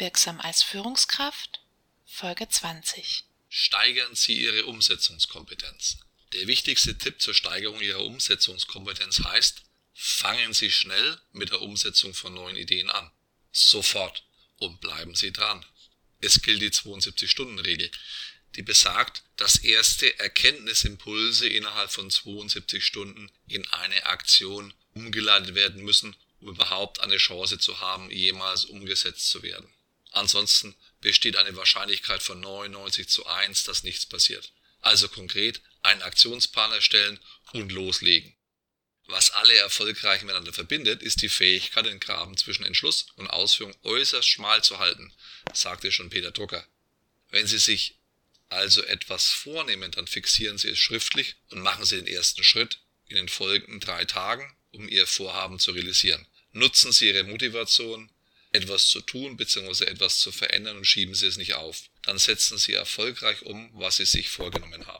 Wirksam als Führungskraft Folge 20 Steigern Sie Ihre Umsetzungskompetenz. Der wichtigste Tipp zur Steigerung Ihrer Umsetzungskompetenz heißt, fangen Sie schnell mit der Umsetzung von neuen Ideen an. Sofort. Und bleiben Sie dran. Es gilt die 72-Stunden-Regel, die besagt, dass erste Erkenntnisimpulse innerhalb von 72 Stunden in eine Aktion umgeleitet werden müssen, um überhaupt eine Chance zu haben, jemals umgesetzt zu werden. Ansonsten besteht eine Wahrscheinlichkeit von 99 zu 1, dass nichts passiert. Also konkret einen Aktionsplan erstellen und loslegen. Was alle erfolgreich miteinander verbindet, ist die Fähigkeit, den Graben zwischen Entschluss und Ausführung äußerst schmal zu halten, sagte schon Peter Drucker. Wenn Sie sich also etwas vornehmen, dann fixieren Sie es schriftlich und machen Sie den ersten Schritt in den folgenden drei Tagen, um Ihr Vorhaben zu realisieren. Nutzen Sie Ihre Motivation, etwas zu tun bzw. etwas zu verändern und schieben Sie es nicht auf. Dann setzen Sie erfolgreich um, was Sie sich vorgenommen haben.